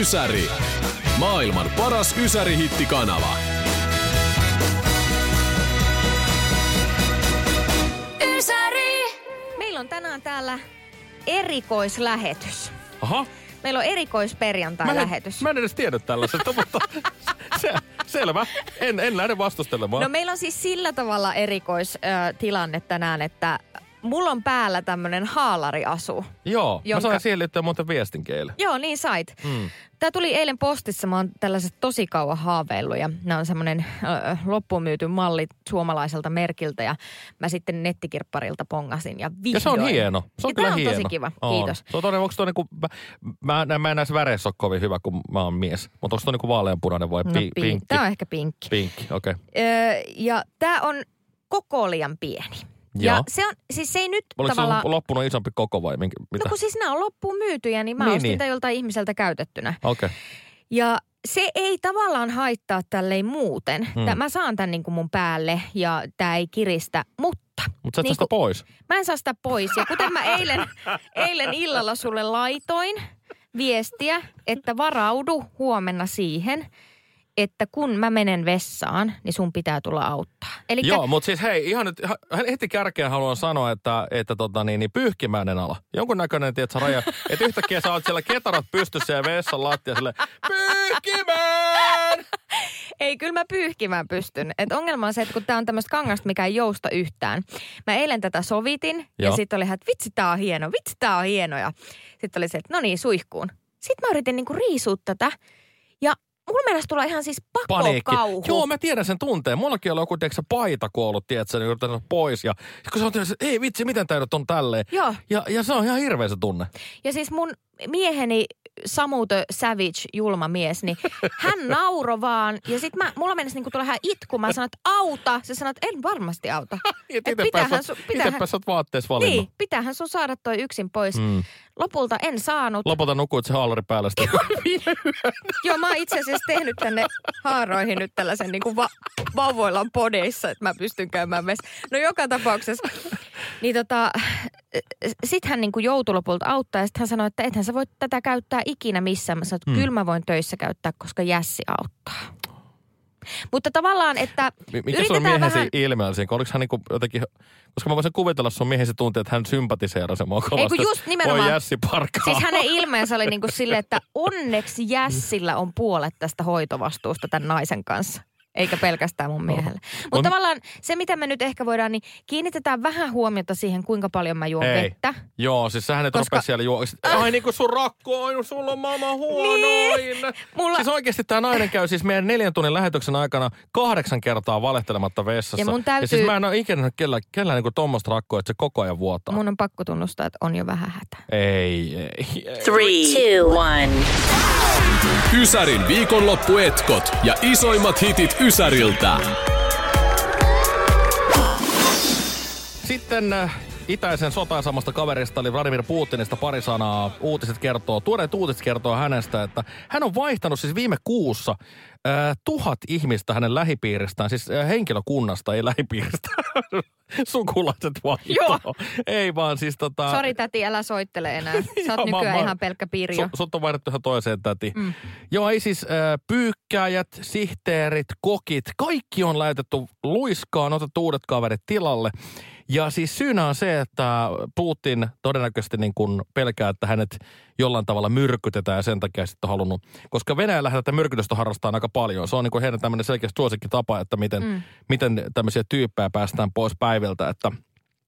Ysäri. Maailman paras Ysäri-hittikanava. Ysäri! Meillä on tänään täällä erikoislähetys. Aha. Meillä on erikoisperjantai-lähetys. Mä en edes tiennyt tällaisesta, mutta se, selvä. En, en lähde vastustelemaan. No meillä on siis sillä tavalla erikoistilanne tänään, että mulla on päällä tämmönen haalariasu. Joo, jonka- mä sain siihen liittyen muuten viestin keille. Joo, niin sait. Mm. Tämä tuli eilen postissa, mä oon tällaiset tosi kauan haaveillut ja nämä on semmoinen äh, loppuun myyty malli suomalaiselta merkiltä ja mä sitten nettikirpparilta pongasin ja vihdoin. Ja se on hieno. Se on ja kyllä on hieno. tosi kiva, On. kiitos. Se on todella, onko toi niinku, mä, mä, mä en näissä väreissä ole kovin hyvä, kun mä oon mies. Mutta onko toi niinku vaaleanpunainen vai No, pi, pink- pinkki? Tää on ehkä pinkki. Pinkki, okei. Okay. Öö, ja tämä on koko liian pieni. Ja Joo. se on, siis se ei nyt Oliko tavallaan... se loppunut isompi koko vai minkä, mitä? No kun siis nämä on loppuun myytyjä, niin mä Niin, ostin niin. joltain ihmiseltä käytettynä. Okei. Okay. Ja se ei tavallaan haittaa tälleen muuten. Hmm. Mä saan tän niin kuin mun päälle ja tämä ei kiristä, mutta Mutta sä et Niin kun- pois. mä en saa sitä pois. Ja kuten mä eilen, eilen illalla sulle laitoin viestiä, että varaudu huomenna siihen, että kun mä menen vessaan, niin sun pitää tulla auttaa. Eli Joo, mutta siis hei, ihan nyt ihan heti kärkeen haluan sanoa, että, että tota, niin, niin pyyhkimään en ala. Jonkun näköinen, tiedätkö, raja. että yhtäkkiä sä oot siellä ketarat pystyssä ja vessan lattia sille pyyhkimään! Ei, kyllä mä pyyhkimään pystyn. Et ongelma on se, että kun tää on tämmöistä kangasta, mikä ei jousta yhtään. Mä eilen tätä sovitin Joo. ja sitten oli, että vitsi tää on hieno, vitsi tää on hieno. Ja sitten oli se, että no niin, suihkuun. Sitten mä yritin niinku riisua tätä ja mulla mennessä tulla ihan siis pakokauhu. Joo, mä tiedän sen tunteen. Mullakin oli joku, tiedätkö, paita, kun ollut, tiedätkö, niin yrittänyt pois. Ja, ja kun sä oot että ei vitsi, miten tää nyt on tälleen. Joo. Ja, ja se on ihan hirveä se tunne. Ja siis mun mieheni Samu the Savage, julma mies, niin hän nauro vaan. Ja sit mä, mulla menisi niinku tulla ihan itku. Mä sanoin, että auta. Se sanoi, että en varmasti auta. Ja Et pitäähän sun- pitäähän- itepä sä oot vaatteessa valinnut. Niin, pitäähän sun saada toi yksin pois. Mm. Lopulta en saanut. Lopulta nukuit se haalari päällä sitten. Joo, mä oon itse asiassa tehnyt tänne haaroihin nyt tällaisen niin kuin va- vauvoillaan podeissa, että mä pystyn käymään vessa. No joka tapauksessa. Niin tota, sit hän niin kuin joutui lopulta auttaa ja sitten hän sanoi, että ethän sä voi tätä käyttää ikinä missään. Mä sanoin, että Hmm. kyllä mä voin töissä käyttää, koska Jässi auttaa. Mutta tavallaan, että Mi- Mikä sun miehesi vähän... ilme oli siinä? Oliko hän niinku jotenkin, koska mä voisin kuvitella sun miehesi tunteen, että hän sympatiseerasi mua kovasti. kun just nimenomaan- Voi Jässi parkkaa. Siis hänen ilmeensä oli niin kuin silleen, että onneksi Jässillä on puolet tästä hoitovastuusta tämän naisen kanssa. Eikä pelkästään mun miehelle. Mutta On- tavallaan se, mitä me nyt ehkä voidaan, niin kiinnitetään vähän huomiota siihen, kuinka paljon mä juon Ei. vettä. Joo, siis sähän et Koska- rupea siellä juo. Ai niin kuin sun rakko on, sulla on maailman huonoin. Niin. Mulla- Siis oikeasti tämä nainen käy siis meidän neljän tunnin lähetyksen aikana kahdeksan kertaa valehtelematta vessassa. Ja mun ja täytyy- siis mä en ole ikinä nähnyt kellään, kellään niin tuommoista rakkoa, että se koko ajan vuotaa. Mun on pakko tunnustaa, että on jo vähän hätä. Ei, ei, ei. Three, two, one. Ysärin viikonloppuetkot ja isoimmat hitit Ysäriltä. Sitten äh, itäisen sotaisamasta kaverista eli Vladimir Putinista pari sanaa. Uutiset kertoo, tuoreet uutiset kertoo hänestä, että hän on vaihtanut siis viime kuussa äh, tuhat ihmistä hänen lähipiiristään, siis äh, henkilökunnasta, ei lähipiiristä. Sukulaiset vaihtoo. Joo. Ei vaan siis tota... Sori täti, älä soittele enää. Sä oot nykyään mä- ihan pelkkä piiri jo. Su, sut on vaihdettu ihan toiseen täti. Mm. Joo, ei siis äh, pyykkääjät, sihteerit, kokit, kaikki on laitettu luiskaan, otettu uudet kaverit tilalle. Ja siis syynä on se, että Putin todennäköisesti niin kuin pelkää, että hänet jollain tavalla myrkytetään ja sen takia sitten on halunnut, koska Venäjällä tätä myrkytystä harrastaa aika paljon. Se on niin kuin heidän tämmöinen selkeä suosikkitapa, että miten, mm. miten tämmöisiä tyyppejä päästään pois päiviltä, että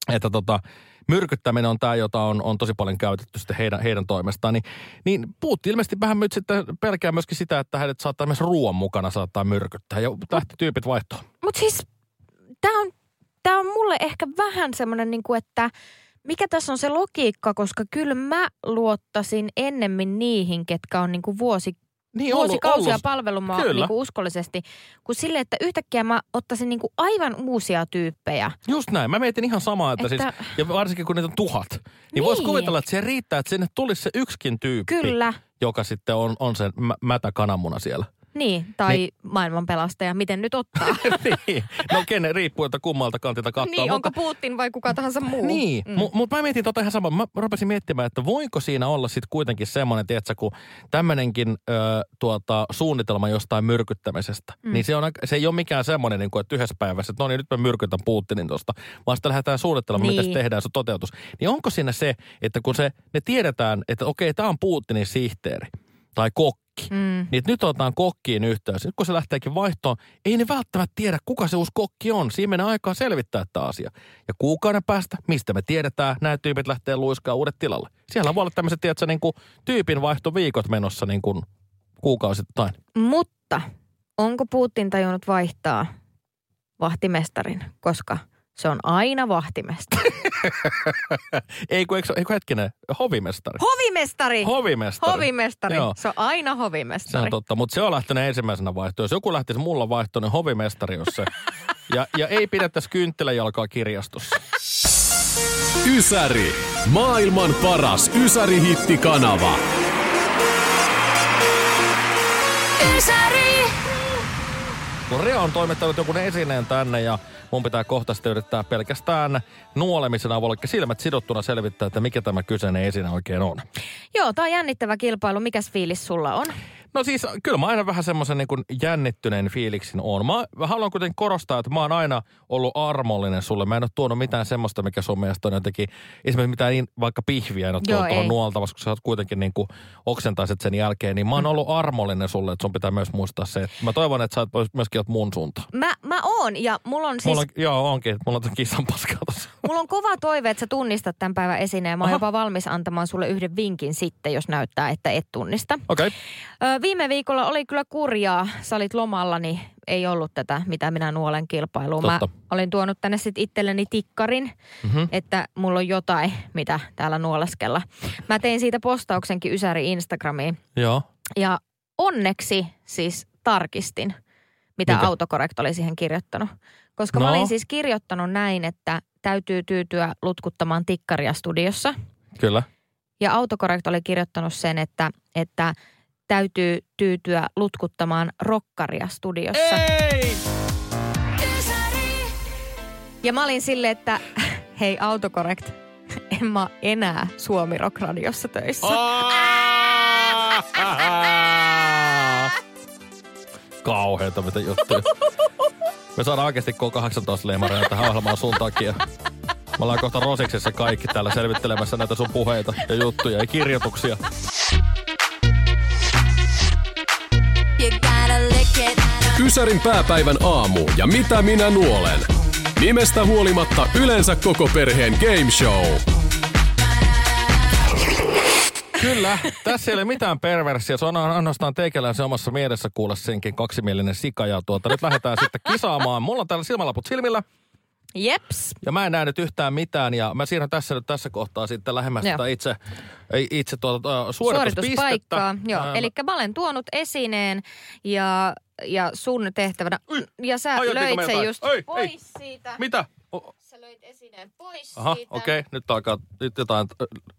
että tota, myrkyttäminen on tämä, jota on, on tosi paljon käytetty sitten heidän, heidän toimestaan. Niin, niin Putin ilmeisesti vähän nyt sitten pelkää myöskin sitä, että hänet saattaa myös ruoan mukana saattaa myrkyttää. Ja lähti tyypit vaihtoon. Mutta siis tämä on, tää on mulle ehkä vähän semmoinen, niinku, että mikä tässä on se logiikka, koska kyllä mä luottasin ennemmin niihin, ketkä on niinku vuosi, Niin, vuosikausia ollut- palvellut mua Kyllä. niinku uskollisesti, kun sille, että yhtäkkiä mä ottaisin niinku aivan uusia tyyppejä. Just näin. Mä mietin ihan samaa, että, Että- siis, ja varsinkin kun niitä on tuhat, niin, voisi Niin. kuvitella, että se riittää, että sinne tulisi se yksikin tyyppi, Kyllä, joka sitten on, on se mä, mätä kananmuna siellä. Niin, tai niin. maailmanpelastaja, miten nyt ottaa. niin. No kenen riippuu, että kummalta kantilta katsoo. niin, onko mutta, Putin vai kuka tahansa muu? Niin, Mm. mutta mä mietin tota ihan samaa. Mä rupesin miettimään, että voiko siinä olla sitten kuitenkin semmoinen, tietsä, kun tämmöinenkin ö, tuota, suunnitelma jostain myrkyttämisestä, Mm. niin se, on, se ei ole mikään semmoinen, niin kuin, että yhdessä päivässä, että no niin, nyt mä myrkytän Putinin tuosta, vaan sitten lähdetään suunnittelemaan, niin. miten se tehdään se toteutus. Niin onko siinä se, että kun se, ne tiedetään, että okei, tämä on Putinin sihteeri tai kokki, Mm. niin nyt otetaan kokkiin yhteys. Nyt kun se lähteekin vaihtoon, ei ne välttämättä tiedä, kuka se uusi kokki on. Siinä menee aikaa selvittää tämä asia. Ja kuukauden päästä, mistä me tiedetään, nämä tyypit lähtee luiskaa uudet tilalle. Siellä voi olla tämmöiset, tiedätkö, niin kuin tyypin vaihtoviikot menossa niin kuin kuukausittain. Mutta onko Putin tajunnut vaihtaa vahtimestarin, koska se on aina vahtimestari. ei kun, eikö, eikö hetkinen, hovimestari. Hovimestari! Hovimestari. Hovimestari. Joo. Se on aina Se hovimestari. on totta, mutta se on lähtenyt ensimmäisenä vaihtoon. Jos joku lähtisi mulla vaihtoon, niin hovimestari on se. Ja, ja ei pidettäisi kynttiläjalkaa kirjastossa. Ysäri. Maailman paras Ysäri-hittikanava. Kun Rea on toimittanut jonkun esineen tänne ja mun pitää kohta sitten yrittää pelkästään nuolemisen avulla, eli silmät sidottuna selvittää, että mikä tämä kyseinen esine oikein on. Joo, tämä on jännittävä kilpailu. Mikäs fiilis sulla on? No siis kyllä mä aina vähän semmoisen niin kuin jännittyneen fiiliksin on. Mä, haluan kuitenkin korostaa, että mä oon aina ollut armollinen sulle. Mä en ole tuonut mitään semmoista, mikä sun mielestä on jotenkin, esimerkiksi mitään niin, vaikka pihviä en ole Joo, tuonut nuoltavassa, kun sä oot kuitenkin niin kuin oksentaiset sen jälkeen. Niin mä oon ollut armollinen sulle, että sun pitää myös muistaa se. Että mä toivon, että sä oot myöskin oot mun suuntaan. Mä, mä oon ja mulla on siis, Mulla on, joo, onkin. Mulla on kissan paskaa tossa. mulla on kova toive, että sä tunnistat tämän päivän esineen. Mä oon Aha. jopa valmis antamaan sulle yhden vinkin sitten, jos näyttää, että et tunnista. Okei. Okay. Viime viikolla oli kyllä kurjaa. Sä olit lomalla, niin ei ollut tätä, mitä minä nuolen kilpailuun. Mä Totta. olin tuonut tänne sitten itselleni tikkarin, Mm-hmm. että mulla on jotain, mitä täällä nuoleskella. Mä tein siitä postauksenkin Ysäri Instagramiin. Joo. Ja onneksi siis tarkistin, mitä Mikä? autokorrekt oli siihen kirjoittanut. Koska no. mä olin siis kirjoittanut näin, että täytyy tyytyä lutkuttamaan tikkaria studiossa. Kyllä. Ja autokorrekt oli kirjoittanut sen, että, että täytyy tyytyä lutkuttamaan rokkaria studiossa. Ei! Ja mä olin silleen, että hei autokorrekt, en mä enää Suomi Rock Radiossa töissä. Kauheeta mitä juttuja. Me saadaan oikeasti K18-leimareja tähän ohjelmaan sun takia. Me ollaan kohta Rosiksessa kaikki täällä selvittelemässä näitä sun puheita ja juttuja ja kirjoituksia. Ysärin pääpäivän aamu ja mitä minä nuolen. Nimestä huolimatta yleensä koko perheen game show. Kyllä, tässä ei ole mitään perversia. Se on ainoastaan teikäläisen omassa mielessä kuulla senkin kaksimielinen sika. Ja tuota, nyt lähdetään sitten kisaamaan. Mulla on täällä silmälaput silmillä. Jeps. Ja mä en näe nyt yhtään mitään ja mä siirrän tässä nyt tässä kohtaa sitten lähemmäs Joo. tätä itse, itse tuota, uh, suorituspistettä. Suorituspaikkaa. Joo, Ää, eli mä olen tuonut esineen ja, ja sun tehtävänä, Ui, ja sä löit sen just Ei, ei. pois siitä. Mitä? O- löit esineen pois Aha, siitä. okei. Okay. Nyt alkaa nyt jotain.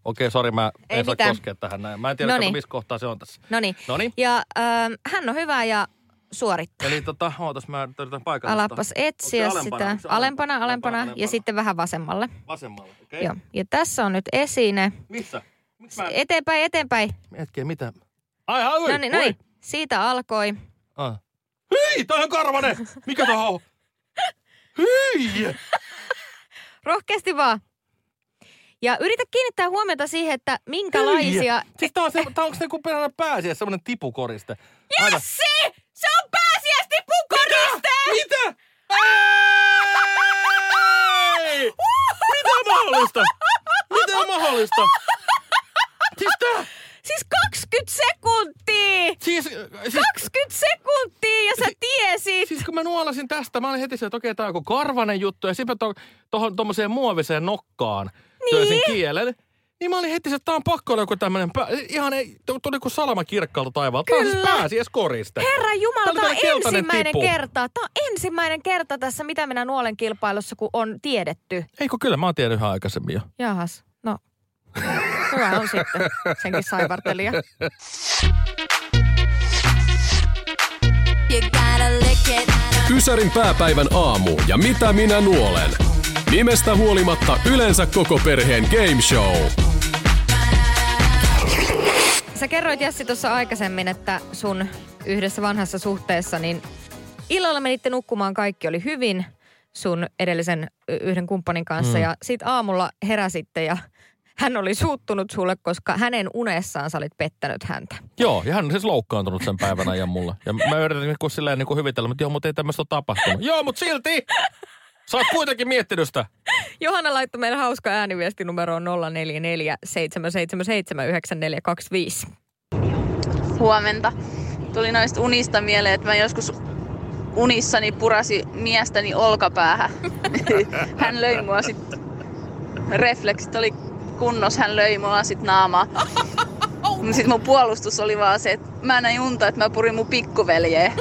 Okei, sori, mä en Ei saa mitään. koskea tähän näin. Mä en tiedä, Noniin. kato, missä kohtaa se on tässä. Noniin. Noniin. Ja ähm, hän on hyvä ja suorittaa. Eli tota, ootas, mä yritän paikallistaa. Alapas etsiä alempana? sitä. Onko se Alempana, alempana, alempana, ja alempana? sitten vähän vasemmalle. Vasemmalle, okei. Joo. Ja tässä on nyt esine. Missä? Miksi mä... Eteenpäin, eteenpäin. Hetki, mitä? Ai, ai, No niin, no niin. Siitä alkoi. Ah. Hyi, toi on karvane! Mikä tää on? Hyi! Rohkeasti vaan. Ja yritä kiinnittää huomiota siihen, että minkälaisia... Siis tää on, se, tää onko se kuin perällä pääsiä, semmonen tipukoriste? Aina- Jessi! Se on pääsiäistipukoriste! Mitä? Ei! Mitä on mahdollista? Mitä on mahdollista? Siis tää... Siis 20 sekuntia! Siis, siis, 20 sekuntia Si- tiesit! siis kun mä nuolasin tästä, mä olin heti se, että okei, tää on joku karvanen juttu. Ja sitten to, tohon tommoseen muoviseen nokkaan niin. sen kielen. Niin mä olin heti, että tää on pakko olla joku tämmönen, pää, ihan ei, tuli kuin salama kirkkaalta taivaalta. Tää on siis koriste. Herra Jumala, Tää on ensimmäinen tipu. kerta. Tämä on ensimmäinen kerta tässä Mitä minä nuolen kilpailussa, kun on tiedetty. Eikö kyllä, mä oon tiennyt ihan aikaisemmin jo. Jahas, no. Hyvä on sitten, senkin saivartelija. Ysärin pääpäivän aamu ja mitä minä nuolen. Nimestä huolimatta yleensä koko perheen game show. Sä kerroit Jassi tuossa aikaisemmin, että sun yhdessä vanhassa suhteessa, niin illalla menitte nukkumaan, kaikki oli hyvin sun edellisen yhden kumppanin kanssa. Mm. Ja sit aamulla heräsitte ja hän oli suuttunut sulle, koska hänen unessaan sä olit pettänyt häntä. Joo, ja hän on siis loukkaantunut sen päivän ajan mulle. Ja mä yritin niin kuin silleen niin kuin hyvitellä, mutta joo, mutta ei tämmöistä ole tapahtunut. joo, mutta silti! Sä oot kuitenkin miettinyt sitä. Johanna laittoi meille hauska ääniviesti numeroon 044 777 9425. Huomenta. Tuli noista unista mieleen, että mä joskus unissani purasi miestäni olkapäähän. hän löi mua sit, refleksit oli kunnos, hän löi mua sit naamaa. Sitten mun puolustus oli vaan se, että mä näin unta, että mä purin mun pikkuveljeä.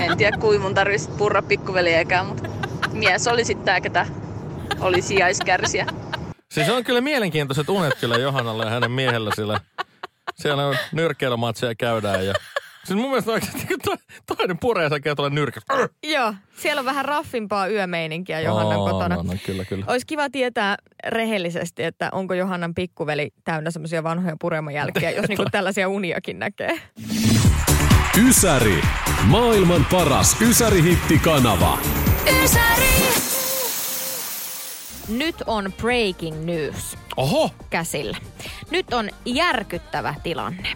En tiedä, kuinka mun tarvitsisi purra pikkuveljeäkään, mutta mies oli sitten tää, ketä oli sijaiskärsiä. Siis on kyllä mielenkiintoiset unet kyllä Johannalle ja hänen miehellä sillä. Siellä on nyrkkeilymatseja käydään ja... Siis mun mielestä oikeasti toinen puree ja tulee nyrkäs. Joo, siellä on vähän raffimpaa yömeininkiä Johannan kotona. No, no, kyllä, kyllä. Olisi kiva tietää rehellisesti, että onko Johannan pikkuveli täynnä semmoisia vanhoja puremajälkiä, jos niinku tällaisia uniakin näkee. Ysäri. Maailman paras Ysäri-hittikanava. Nyt on breaking news Oho! käsillä. Nyt on järkyttävä tilanne.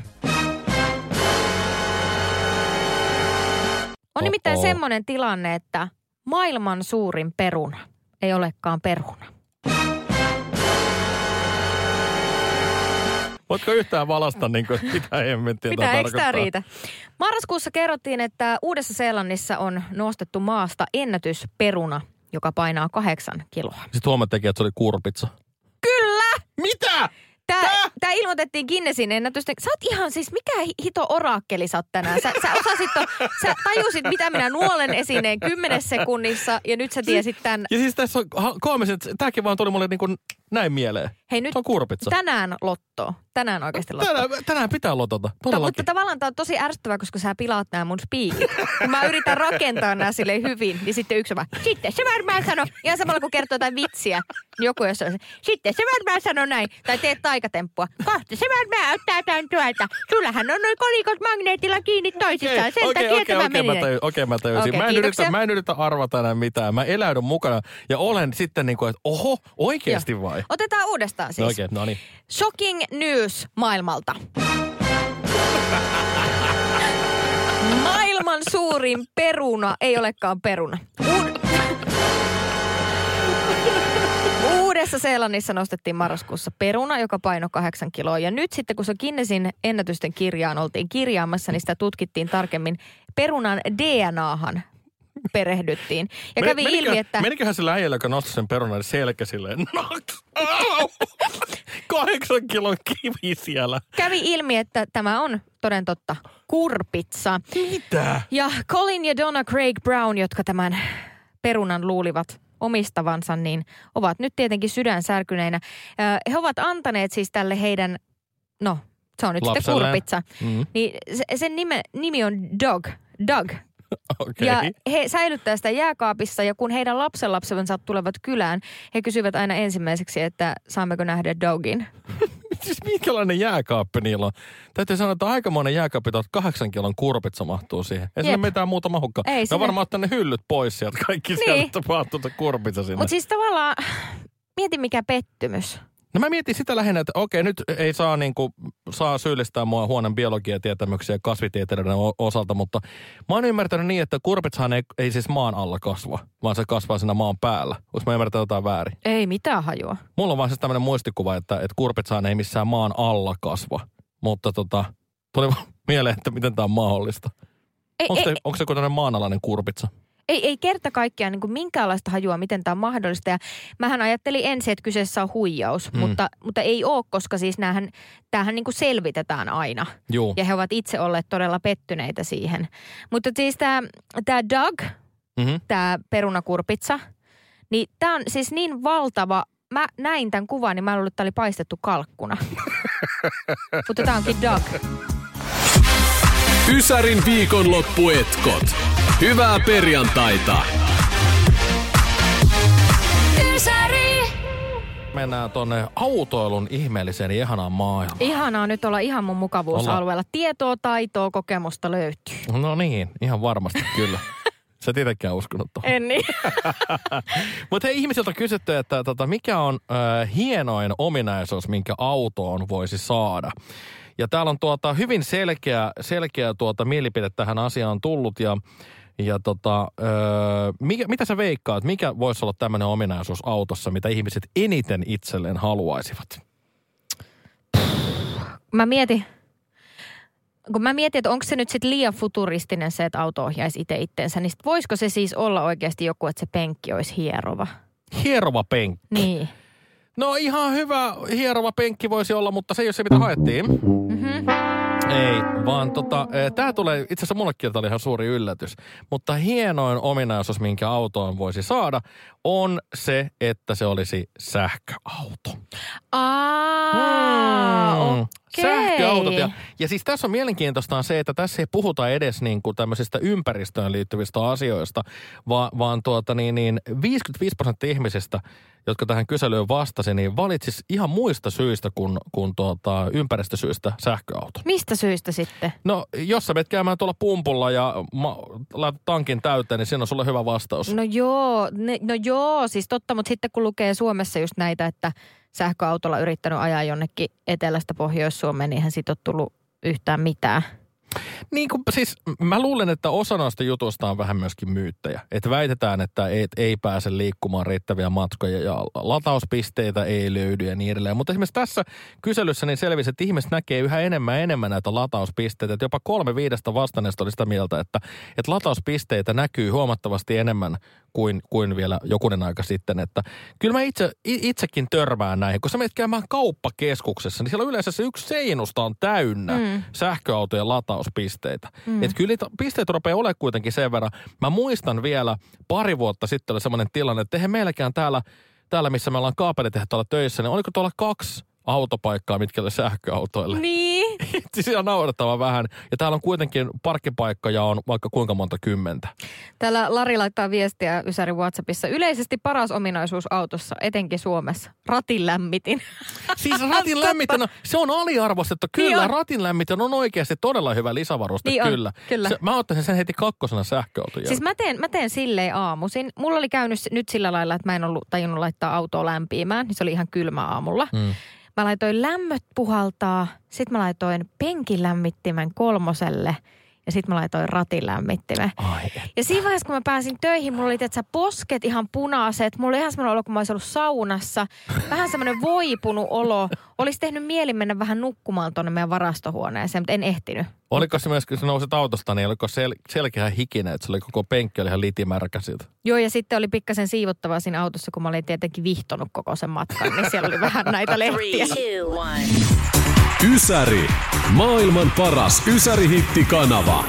On nimittäin semmoinen tilanne, että maailman suurin peruna ei olekaan peruna. Voitko yhtään valasta niin kuin, mitä hemmettiä Mitä eikö tämä tarkoittaa? riitä? Marraskuussa kerrottiin, että Uudessa-Seelannissa on nostettu maasta ennätysperuna, joka painaa kahdeksan kiloa. Sitten huomattiin, että se oli kurpitsa. Tämä, ilmoitettiin Guinnessin ennätysten. Sä oot ihan siis, mikä hito orakkeli sä oot tänään? Sä, sä osasit, to, sä tajusit, mitä minä nuolen esineen kymmenessä sekunnissa ja nyt sä tiesit tämän. Ja siis tässä on että tämäkin vaan tuli mulle niin kuin näin mieleen. Hei nyt on kurpitsa. tänään lotto. Tänään oikeasti lotto. Tänään, tänään pitää lotota, To, todellakin. mutta tavallaan tämä on tosi ärsyttävää, koska sä pilaat nämä mun spiikit. Kun mä yritän rakentaa nämä sille hyvin, niin sitten yksi on vaan, sitten se varmaan sano, ihan samalla kun kertoo jotain vitsiä, niin joku jos on sitten se varmaan sano näin, tai teet taikatemppua. Kohta se varmaan ottaa tämän tuolta. Sullahan on noin kolikot magneetilla kiinni toisissaan, sen okei, takia okei, tämä okei, meni okei, mä tajusin. Okei, mä, en kiitoksia. yritä, mä en yritä arvata enää mitään. Mä eläydyn mukana ja olen sitten niin kuin, että oho, oikeasti Joo. vai? Otetaan uudestaan siis. No Okei, no niin. Shocking news maailmalta. Maailman suurin peruna ei olekaan peruna. Uud- Uudessa Seelannissa nostettiin marraskuussa peruna, joka paino kahdeksan kiloa. Ja nyt sitten, kun se Guinnessin ennätysten kirjaan oltiin kirjaamassa, niin sitä tutkittiin tarkemmin. Perunan DNAhan perehdyttiin. Ja kävi Menikö- ilmi, että... Meniköhän sillä äijällä, joka nosti sen perunan, selkä silleen! Kahdeksan kilon kivi siellä. Kävi ilmi, että tämä on toden totta kurpitsa. Mitä? Ja Colin ja Donna Craig Brown, jotka tämän perunan luulivat omistavansa, niin ovat nyt tietenkin sydänsärkyneinä. Ö, He ovat antaneet siis tälle heidän, no se on nyt sitten Lapselleen. kurpitsa. Mm, Niin se, sen nime, nimi on Dog. Doug. Okei. Ja he säilyttää sitä jääkaapissa ja kun heidän lapsenlapsensa tulevat kylään, he kysyvät aina ensimmäiseksi, että saammeko nähdä Dogin. Siis minkälainen jääkaappi niillä on? Täytyy sanoa, että aikamoinen jääkaappi, että kahdeksan kilon kurpitsa mahtuu siihen. Ei sinne mitään muuta mahukkaan. Ei sinne. varmaan ottanut ne hyllyt pois sieltä. Kaikki Niin. sieltä mahtuu se kurpitsa sinne. Mutta siis tavallaan, mieti mikä pettymys. No mä mietin sitä lähinnä, että okei, nyt ei saa, niinku, saa syyllistää mua huonon biologiatietämyksiä kasvitieteiden osalta, mutta mä oon ymmärtänyt niin, että kurpitsahan ei, ei siis maan alla kasva, vaan se kasvaa siinä maan päällä. Onko mä ymmärtänyt jotain väärin? Ei mitään hajua. Mulla on vaan siis tämmöinen muistikuva, että, että kurpitsahan ei missään maan alla kasva. Mutta tota, tuli mieleen, että miten tämä on mahdollista. Onko, te, onko se maanalainen kurpitsa? Ei, ei kerta kaikkiaan niin kuin minkäänlaista hajua, miten tämä on mahdollista. Ja mähän ajattelin ensin, että kyseessä on huijaus, Mm. mutta, mutta ei ole, koska siis näähän, tämähän niin kuin selvitetään aina. Juu. Ja he ovat itse olleet todella pettyneitä siihen. Mutta siis tämä, tämä Doug, Mm-hmm. tämä perunakurpitsa, niin tämä on siis niin valtava. Mä näin tämän kuvan, niin mä luulen, että tämä oli paistettu kalkkuna. Mutta tämä onkin Doug. Ysärin viikonloppuetkot. Hyvää perjantaita. Mennään tonne autoilun ihmeelliseen ja ihanaan maailmaan. Ihanaa nyt olla ihan mun mukavuusalueella. Tietoa, taitoa, kokemusta löytyy. No niin, ihan varmasti kyllä. Sä tietenkään uskonut tuohon. En niin. Mutta hei, ihmisiltä on kysytty, että tota, mikä on äh, hienoin ominaisuus, minkä autoon voisi saada. Ja täällä on tuota, hyvin selkeä, selkeä tuota, mielipide tähän asiaan tullut ja ja tota, öö, mikä, mitä sä veikkaat, mikä voisi olla tämmöinen ominaisuus autossa, mitä ihmiset eniten itselleen haluaisivat? Mä mietin, kun mä mietin, että onko se nyt sitten liian futuristinen se, että auto ohjaisi itse itteensä, niin sit voisiko se siis olla oikeasti joku, että se penkki olisi hierova? Hierova penkki. Niin. No ihan hyvä hierova penkki voisi olla, mutta se ei ole se, mitä haettiin. Ei, vaan tota, tämä tulee, itse asiassa mullekin tämä oli ihan suuri yllätys, mutta hienoin ominaisuus, minkä autoon voisi saada, on se, että se olisi sähköauto. Aa, Mm, okei. Sähköautot. Ja, ja siis tässä on mielenkiintoista on se, että tässä ei puhuta edes niin kuin tämmöisistä ympäristöön liittyvistä asioista, vaan, vaan tuota niin, niin 55 prosenttia ihmisistä, jotka tähän kyselyyn vastasi, niin valitsis ihan muista syistä kuin, kuin tuota, ympäristösyistä sähköauton. Mistä syystä sitten? No, jos sä menet käymään tuolla pumpulla ja ma- laitat tankin täyteen, niin siinä on sulle hyvä vastaus. No joo, ne, no joo, siis totta, mutta sitten kun lukee Suomessa just näitä, että sähköautolla yrittänyt ajaa jonnekin etelästä Pohjois-Suomeen, niin eihän siitä ole tullut yhtään mitään. Niin kuin, siis mä luulen, että osa noista jutuista on vähän myöskin myyttejä. Että väitetään, että ei, ei pääse liikkumaan riittäviä matkoja ja latauspisteitä ei löydy ja niin edelleen. Mutta esimerkiksi tässä kyselyssä niin selvisi, että ihmiset näkee yhä enemmän ja enemmän näitä latauspisteitä. Että jopa kolme viidestä vastanneesta oli sitä mieltä, että, että latauspisteitä näkyy huomattavasti enemmän kuin, kuin vielä jokunen aika sitten. Että kyllä mä itse, itsekin törmään näihin. Kun sä menet käymään kauppakeskuksessa, niin siellä yleensä se yksi seinusta on täynnä Mm. sähköautojen latauspisteitä. Mm. Että kyllä niitä pisteitä rupeaa olemaan kuitenkin sen verran. Mä muistan vielä pari vuotta sitten oli semmoinen tilanne, että eihän meilläkään täällä, täällä missä me ollaan kaapelitehtaalla töissä, niin oliko tuolla kaksi autopaikkaa, mitkä oli sähköautoille. Niin. siis ihan naurettava vähän. Ja täällä on kuitenkin parkkipaikkoja on vaikka kuinka monta kymmentä. Täällä Lari laittaa viestiä Ysärin WhatsAppissa. Yleisesti paras ominaisuus autossa, etenkin Suomessa, ratin lämmitin. Siis ratin lämmitön, se on aliarvostettu. Niin Kyllä, on. ratin lämmitön on oikeasti todella hyvä lisävaruste, Niin on, kyllä. kyllä. Se, mä ottaisin sen heti kakkosena sähköauton Siis mä teen, mä teen silleen aamuisin. Mulla oli käynyt nyt sillä lailla, että mä en ollut tajunnut laittaa autoa lämpiämään, niin se oli ihan kylmä aamulla. Mm. Mä laitoin lämmöt puhaltaa, sitten mä laitoin penkin lämmittimen kolmoselle ja sitten mä laitoin ratin lämmittimen. Ai. Ja siinä vaiheessa, kun mä pääsin töihin, mulla oli tiedätkö, posket ihan punaiset. Mulla oli ihan semmoinen olo, kun mä olisin ollut saunassa. Vähän semmoinen voipunut olo. Olisi tehnyt mieli mennä vähän nukkumaan tuonne meidän varastohuoneeseen, mutta en ehtinyt. Oliko se myös, kun sä nousit autosta, niin oliko sel- selkeä hikinen, että se oli koko penkki oli ihan litimärkä siltä? Joo, ja sitten oli pikkasen siivottavaa siinä autossa, kun mä olin tietenkin vihtonut koko sen matkan, niin siellä oli vähän näitä lehtiä. Ysäri. Maailman paras Ysäri-hittikanava.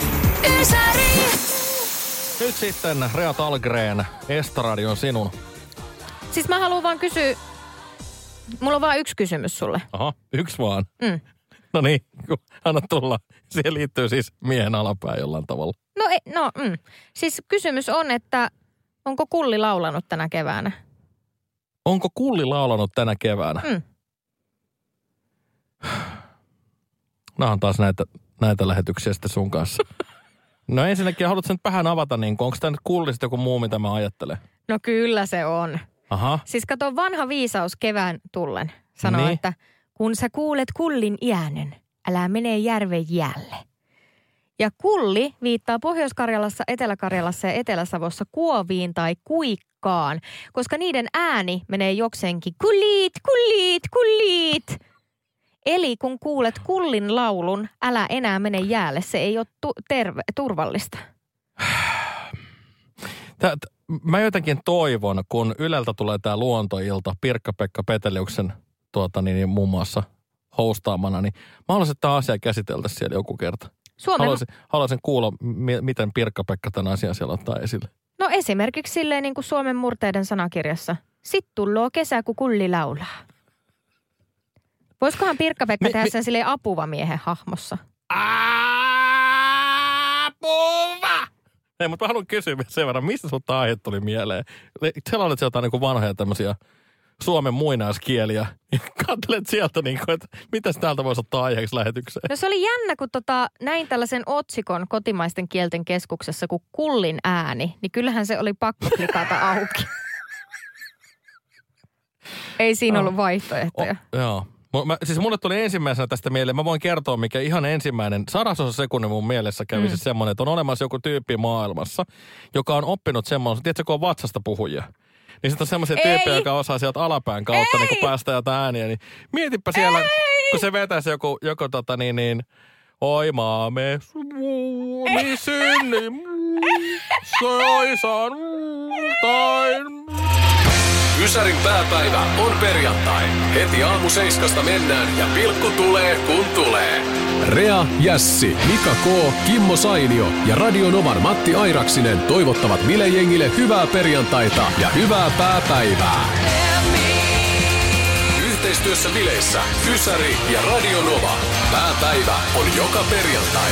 Nyt sitten Rea Talgren, Estradi on sinun. Siis mä haluan vaan kysyä, mulla on vaan yksi kysymys sulle. Aha, yksi vaan. Mm. No niin, anna tulla. Siihen liittyy siis miehen alapää jollain tavalla. No, ei, no mm. siis kysymys on, että onko Kulli laulanut tänä keväänä? Onko Kulli laulanut tänä keväänä? Mm. Nämä on taas näitä, näitä lähetyksiä sitten sun kanssa. No ensinnäkin, haluatko nyt vähän avata, niin onko tämä nyt Kulli sitten joku muu, mitä mä ajattelen? No kyllä se on. Aha, Siis kato vanha viisaus kevään tullen. Sanoo, Niin. että kun sä kuulet kullin äänen, älä mene järven jäälle. Ja kulli viittaa Pohjois-Karjalassa, Etelä-Karjalassa ja Etelä-Savossa kuoviin tai kuikkaan, koska niiden ääni menee jokseenkin kulliit, kulliit, kulliit. Eli kun kuulet kullin laulun, älä enää mene jäälle. Se ei ole tu- terve- turvallista. Tää, t- mä jotenkin toivon, kun Yleltä tulee tämä luontoilta Pirkka-Pekka Peteliuksen tuota, niin, niin, muun muassa hostaamana, niin mä haluaisin, että tämä asia käsiteltäisiin siellä joku kerta. Suomen, Haluaisin, haluaisin kuulla, mi- miten Pirkka-Pekka tämän asian siellä ottaa esille. no esimerkiksi silleen niin kuin Suomen murteiden sanakirjassa. Sit tulloo kesä, kun kulli laulaa. Voisikohan Pirkka-Pekka tehdä sen silleen apuvamiehen hahmossa? Apua! Ei, mutta mä haluan kysyä sen verran, mistä sun aihe tuli mieleen? Olet jotain niin vanhoja tämmöisiä suomen muinaiskieliä. Ja katselet sieltä, niin kuin, että mitäs täältä voisi ottaa aiheeksi lähetykseen. No se oli jännä, kun tota, näin tällaisen otsikon kotimaisten kielten keskuksessa kuin kullin ääni, niin kyllähän se oli pakko klikata auki. Ei siinä ollut vaihtoehtoja. O, joo. Mä, siis mulle tuli ensimmäisenä tästä mieleen, mä voin kertoa mikä ihan ensimmäinen, sadasosa sekunnin mun mielessä kävi mm. siis semmoinen, että on olemassa joku tyyppi maailmassa, joka on oppinut semmoisen, tiedätkö kun on vatsasta puhujia. Niin sitten on semmoisia tyyppejä, jotka osaa sieltä alapään kautta niin kun päästä jotain ääniä. Niin mietipä siellä, Ei! kun se vetäisi joku, joku tota niin, niin Oi maamme, Suomi synni, soisan tain. Ysärin pääpäivä on perjantai. Heti aamu seiskasta mennään ja pilkku tulee kun tulee. Rea, Jässi, Mika K, Kimmo Sainio ja Radio Novan Matti Airaksinen toivottavat bilejengille hyvää perjantaita ja hyvää pääpäivää. Yhteistyössä bileissä Ysäri ja Radio Nova. Pääpäivä on joka perjantai.